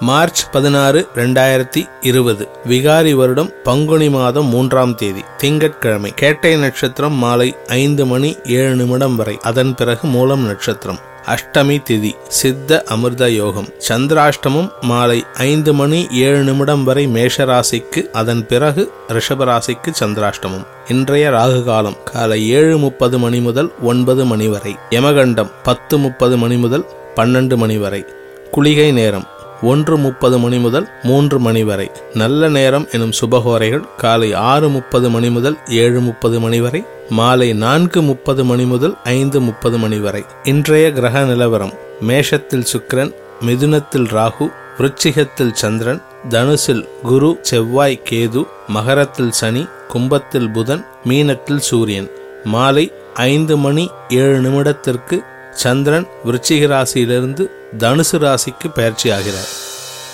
March பதினாறு ரெண்டாயிரத்தி இருபது விகாரி வருடம் பங்குனி மாதம் மூன்றாம் தேதி திங்கட்கிழமை கேட்டை நட்சத்திரம் மாலை ஐந்து மணி ஏழு நிமிடம் வரை அதன் பிறகு மூலம் நட்சத்திரம். அஷ்டமி திதி சித்த அமிர்த யோகம் சந்திராஷ்டமம் மாலை ஐந்து மணி ஏழு நிமிடம் வரை மேஷராசிக்கு அதன் பிறகு ரிஷபராசிக்கு சந்திராஷ்டமம். இன்றைய ராகு காலம் காலை ஏழு முப்பது மணி முதல் ஒன்பது மணி வரை யமகண்டம் பத்து முப்பது மணி முதல் பன்னெண்டு மணி வரை. குளிகை நேரம் ஒன்று முப்பது மணி முதல் மூன்று மணி வரை. நல்ல நேரம் எனும் சுபகோரைகள் காலை ஆறு முப்பது மணி முதல் ஏழு முப்பது மணி வரை மாலை நான்கு முப்பது மணி முதல் ஐந்து முப்பது மணி வரை. இன்றைய கிரக நிலவரம் மேஷத்தில் சுக்கிரன் மிதுனத்தில் ராகு விருச்சிகத்தில் சந்திரன் தனுசில் குரு செவ்வாய் கேது மகரத்தில் சனி கும்பத்தில் புதன் மீனத்தில் சூரியன். மாலை ஐந்து மணி ஏழு நிமிடத்திற்கு சந்திரன் விருச்சிக ராசியிலிருந்து தனுசு ராசிக்கு பயிற்சி ஆகிறார்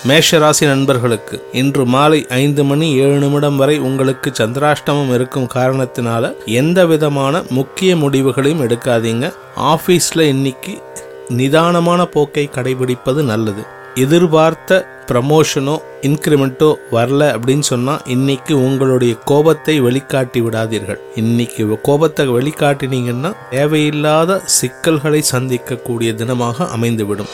மேஷ ராசி நண்பர்களுக்கு இன்று மாலை ஐந்து மணி ஏழு நிமிடம் வரை உங்களுக்கு சந்திராஷ்டமம் இருக்கும் காரணத்தினால எந்த விதமான முக்கிய முடிவுகளையும் எடுக்காதீங்க. ஆபீஸ்ல இன்னைக்கு நிதானமான போக்கை கடைபிடிப்பது நல்லது. எதிர்பார்த்த ப்ரமோஷனோ இன்க்ரிமெண்ட்டோ வரல அப்படின்னு சொன்னால் இன்னைக்கு உங்களுடைய கோபத்தை வெளிக்காட்டி விடாதீர்கள். இன்னைக்கு கோபத்தை வெளிக்காட்டினீங்கன்னா தேவையில்லாத சிக்கல்களை சந்திக்கக்கூடிய தினமாக அமைந்துவிடும்.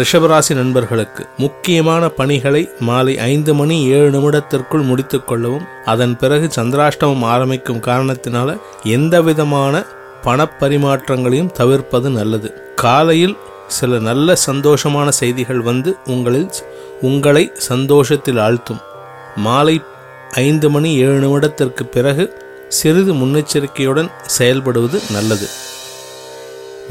ரிஷபராசி நண்பர்களுக்கு முக்கியமான பணிகளை மாலை ஐந்து மணி ஏழு நிமிடத்திற்குள் முடித்துக்கொள்ளவும் அதன் பிறகு சந்திராஷ்டமம் ஆரம்பிக்கும் காரணத்தினால எந்த விதமான பணப்பரிமாற்றங்களையும் தவிர்ப்பது நல்லது. காலையில் சில நல்ல சந்தோஷமான செய்திகள் வந்து உங்களில் உங்களை சந்தோஷத்தில் ஆழ்த்தும். மாலை ஐந்து மணி ஏழு நிமிடத்திற்கு பிறகு சிறிது முன்னெச்சரிக்கையுடன் செயல்படுவது நல்லது.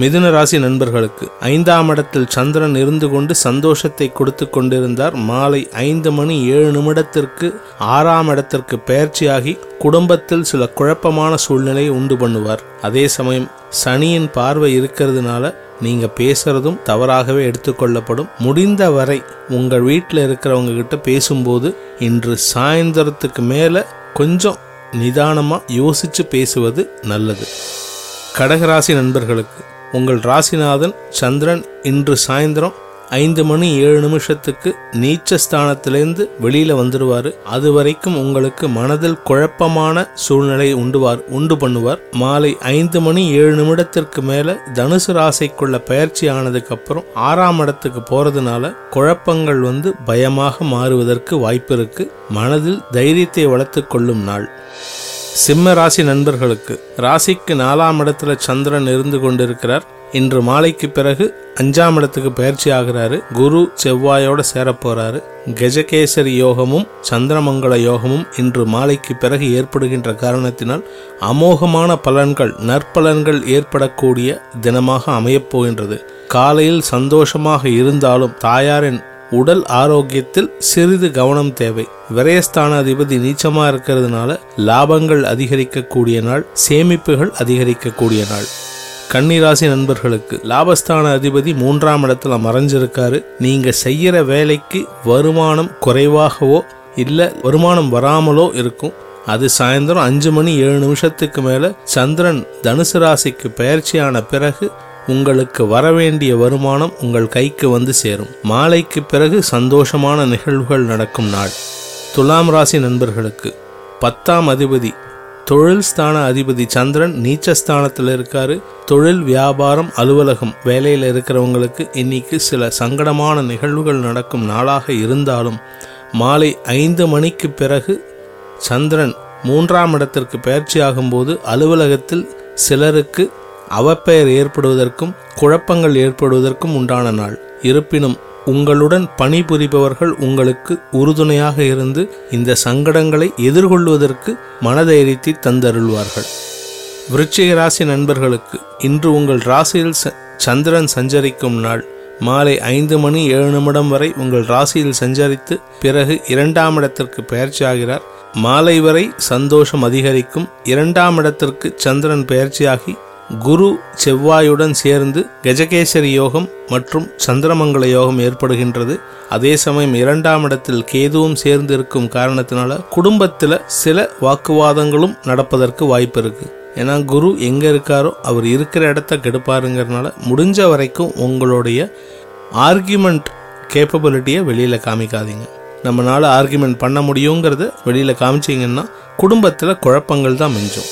மிதுன ராசி நண்பர்களுக்கு ஐந்தாம் இடத்தில் சந்திரன் இருந்து கொண்டு சந்தோஷத்தை கொடுத்து கொண்டிருந்தார். மாலை ஐந்து மணி ஏழு நிமிடத்திற்கு ஆறாம் இடத்திற்கு பயிற்சியாகி குடும்பத்தில் சில குழப்பமான சூழ்நிலையை உண்டு பண்ணுவார். அதே சமயம் சனியின் பார்வை இருக்கிறதுனால நீங்க பேசுறதும் தவறாகவே எடுத்துக்கொள்ளப்படும். முடிந்த வரை உங்கள் வீட்டில் இருக்கிறவங்க கிட்ட பேசும்போது இன்று சாயந்தரத்துக்கு மேல கொஞ்சம் நிதானமா யோசிச்சு பேசுவது நல்லது. கடகராசி நண்பர்களுக்கு உங்கள் ராசிநாதன் சந்திரன் இன்று சாயந்தரம் ஐந்து மணி ஏழு நிமிஷத்துக்கு நீச்ச ஸ்தானத்திலேருந்து வெளியில வந்துடுவார் அது வரைக்கும் உங்களுக்கு மனதில் குழப்பமான சூழ்நிலை உண்டுவார் உண்டு பண்ணுவார். மாலை ஐந்து மணி ஏழு நிமிடத்திற்கு மேல தனுசு ராசிக்குள்ள பயிற்சி ஆனதுக்கு அப்புறம் ஆறாம் இடத்துக்கு போறதுனால குழப்பங்கள் வந்து பயமாக மாறுவதற்கு வாய்ப்பு இருக்கு மனதில் தைரியத்தை வளர்த்து கொள்ளும் நாள். சிம்ம ராசி நண்பர்களுக்கு ராசிக்கு நாலாம் இடத்துல சந்திரன் இருந்து கொண்டிருக்கிறார். இன்று மாலைக்கு பிறகு அஞ்சாம் இடத்துக்கு பயிற்சி ஆகிறாரு. குரு செவ்வாயோட சேரப்போறாரு. கஜகேசரி யோகமும் சந்திரமங்கல யோகமும் இன்று மாலைக்கு பிறகு ஏற்படுகின்ற காரணத்தினால் அமோகமான பலன்கள் நற்பலன்கள் ஏற்படக்கூடிய தினமாக அமையப்போகின்றது காலையில் சந்தோஷமாக இருந்தாலும் தாயாரின் உடல் ஆரோக்கியத்தில் சிறிது கவனம் தேவை. விரயஸ்தான அதிபதி நீச்சமா இருக்கிறதுனால லாபங்கள் அதிகரிக்கக்கூடிய நாள் சேமிப்புகள் அதிகரிக்கக்கூடிய நாள். கன்னிராசி நண்பர்களுக்கு லாபஸ்தான அதிபதி மூன்றாம் இடத்துல மறைஞ்சிருக்காரு. நீங்க செய்யற வேலைக்கு வருமானம் குறைவாகவோ இல்ல வருமானம் வராமலோ இருக்கும். அது சாயந்தரம் அஞ்சு மணி ஏழு நிமிஷத்துக்கு மேல சந்திரன் தனுசு ராசிக்கு பயிற்சியான பிறகு உங்களுக்கு வரவேண்டிய வருமானம் உங்கள் கைக்கு வந்து சேரும். மாலைக்கு பிறகு சந்தோஷமான நிகழ்வுகள் நடக்கும் நாள். துலாம் ராசி நண்பர்களுக்கு பத்தாம் அதிபதி தொழில் ஸ்தான அதிபதி சந்திரன் நீச்ச ஸ்தானத்தில் இருக்காரு. தொழில் வியாபாரம் அலுவலகம் வேலையில் இருக்கிறவங்களுக்கு இன்னைக்கு சில சங்கடமான நிகழ்வுகள் நடக்கும் நாளாக இருந்தாலும் மாலை ஐந்து மணிக்கு பிறகு சந்திரன் மூன்றாம் இடத்திற்கு பயிற்சியாகும்போது அலுவலகத்தில் சிலருக்கு அவப்பெயர் ஏற்படுவதற்கும் குழப்பங்கள் ஏற்படுவதற்கும் உண்டான நாள். இருப்பினும் உங்களுடன் பணிபுரிபவர்கள் உங்களுக்கு உறுதுணையாக இருந்து இந்த சங்கடங்களை எதிர்கொள்வதற்கு மனதைரியத்தை தந்தருள்வார்கள். விருச்சிக ராசி நண்பர்களுக்கு இன்று உங்கள் ராசியில் ச- சந்திரன் சஞ்சரிக்கும் நாள். மாலை ஐந்து மணி ஏழு நிமிடம் வரை உங்கள் ராசியில் சஞ்சரித்து பிறகு இரண்டாம் இடத்திற்கு பெயர்ச்சியாகிறார் மாலை வரை சந்தோஷம் அதிகரிக்கும். இரண்டாம் இடத்திற்கு சந்திரன் பெயர்ச்சியாகி குரு செவ்வாயுடன் சேர்ந்து கஜகேசரி யோகம் மற்றும் சந்திரமங்கல யோகம் ஏற்படுகின்றது. அதே சமயம் இரண்டாம் இடத்தில் கேதுவும் சேர்ந்து இருக்கும் காரணத்தினால குடும்பத்தில் சில வாக்குவாதங்களும் நடப்பதற்கு வாய்ப்பு இருக்கு. ஏன்னா குரு எங்க இருக்காரோ அவர் இருக்கிற இடத்த கெடுப்பாருங்கிறதுனால முடிஞ்ச வரைக்கும் உங்களுடைய ஆர்கியூமெண்ட் கேப்பபிலிட்டியை வெளியில காமிக்காதீங்க. நம்மளால ஆர்கியூமெண்ட் பண்ண முடியுங்கிறத வெளியில காமிச்சீங்கன்னா குடும்பத்தில் குழப்பங்கள் தான் மிஞ்சும்.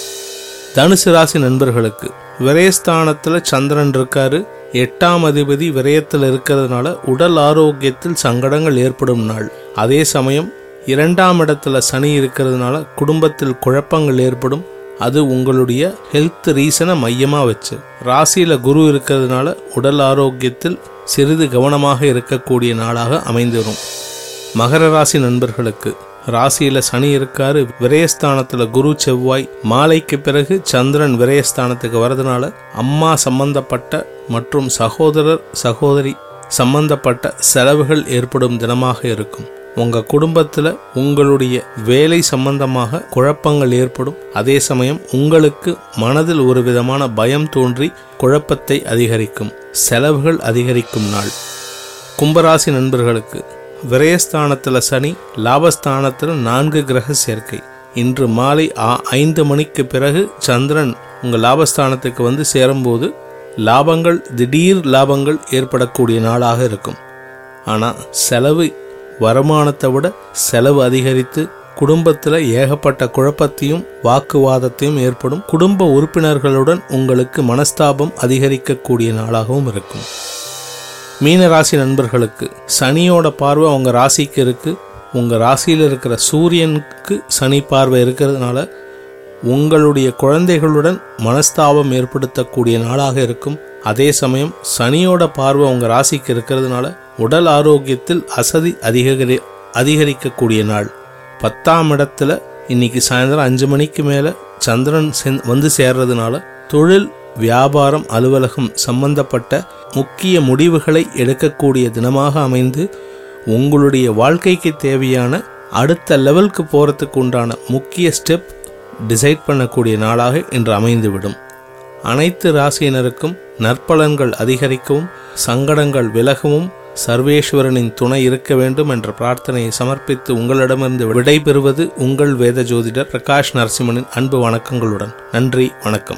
தனுசு ராசி நண்பர்களுக்கு விரயஸ்தானத்தில் சந்திரன் இருக்காரு. எட்டாம் அதிபதி விரயத்தில் இருக்கிறதுனால உடல் ஆரோக்கியத்தில் சங்கடங்கள் ஏற்படும் நாள். அதே சமயம் இரண்டாம் இடத்துல சனி இருக்கிறதுனால குடும்பத்தில் குழப்பங்கள் ஏற்படும். அது உங்களுடைய ஹெல்த் ரீசனை மையமாக வச்சு. ராசியில் குரு இருக்கிறதுனால உடல் ஆரோக்கியத்தில் சிறிது கவனமாக இருக்கக்கூடிய நாளாக அமைந்துரும். மகர ராசி நண்பர்களுக்கு ராசியில சனி இருக்காரு விரயஸ்தானத்துல குரு செவ்வாய் மாலைக்கு பிறகு சந்திரன் விரயஸ்தானத்துக்கு வரதுனால அம்மா சம்பந்தப்பட்ட மற்றும் சகோதரர் சகோதரி சம்பந்தப்பட்ட செலவுகள் ஏற்படும் தினமாக இருக்கும். உங்க குடும்பத்துல உங்களுடைய வேலை சம்பந்தமாக குழப்பங்கள் ஏற்படும். அதே சமயம் உங்களுக்கு மனதில் ஒரு விதமான பயம் தோன்றி குழப்பத்தை அதிகரிக்கும். செலவுகள் அதிகரிக்கும் நாள். கும்பராசி நண்பர்களுக்கு விரயஸ்தானத்தில் சனி லாபஸ்தானத்தில் நான்கு கிரக சேர்க்கை. இன்று மாலை ஆ- ஐந்து மணிக்கு பிறகு சந்திரன் உங்கள் லாபஸ்தானத்துக்கு வந்து சேரும்போது லாபங்கள் திடீர் லாபங்கள் ஏற்படக்கூடிய நாளாக இருக்கும். ஆனால் செலவு வருமானத்தை விட செலவு அதிகரித்து குடும்பத்தில் ஏகப்பட்ட குழப்பத்தையும் வாக்குவாதத்தையும் ஏற்படும் குடும்ப உறுப்பினர்களுடன் உங்களுக்கு மனஸ்தாபம் அதிகரிக்கக்கூடிய நாளாகவும் இருக்கும். மீன ராசி நண்பர்களுக்கு சனியோட பார்வை உங்கள் ராசிக்கு இருக்குது உங்கள் ராசியில் இருக்கிற சூரியனுக்கு சனி பார்வை இருக்கிறதுனால உங்களுடைய குழந்தைகளுடன் மனஸ்தாபம் ஏற்படுத்தக்கூடிய நாளாக இருக்கும். அதே சமயம் சனியோட பார்வை உங்கள் ராசிக்கு இருக்கிறதுனால உடல் ஆரோக்கியத்தில் அசதி அதிகரி அதிகரிக்கக்கூடிய நாள். பத்தாம் இடத்துல இன்னைக்கு சாயந்தரம் அஞ்சு மணிக்கு மேலே சந்திரன் சென்- வந்து சேர்றதுனால தொழில் வியாபாரம் அலுவலகம் சம்பந்தப்பட்ட முக்கிய முடிவுகளை எடுக்கக்கூடிய தினமாக அமைந்து உங்களுடைய வாழ்க்கைக்கு தேவையான அடுத்த லெவலுக்கு போகிறதுக்கு உண்டான முக்கிய ஸ்டெப் டிசைட் பண்ணக்கூடிய நாளாக இன்று அமைந்துவிடும். அனைத்து ராசியினருக்கும் நற்பலன்கள் அதிகரிக்கவும் சங்கடங்கள் விலகவும் சர்வேஸ்வரனின் துணை இருக்க வேண்டும் என்ற பிரார்த்தனையை சமர்ப்பித்து உங்களிடமிருந்து விடைபெறுவது உங்கள் வேத ஜோதிடர் பிரகாஷ் நரசிம்மனின் அன்பு வணக்கங்களுடன். நன்றி வணக்கம்.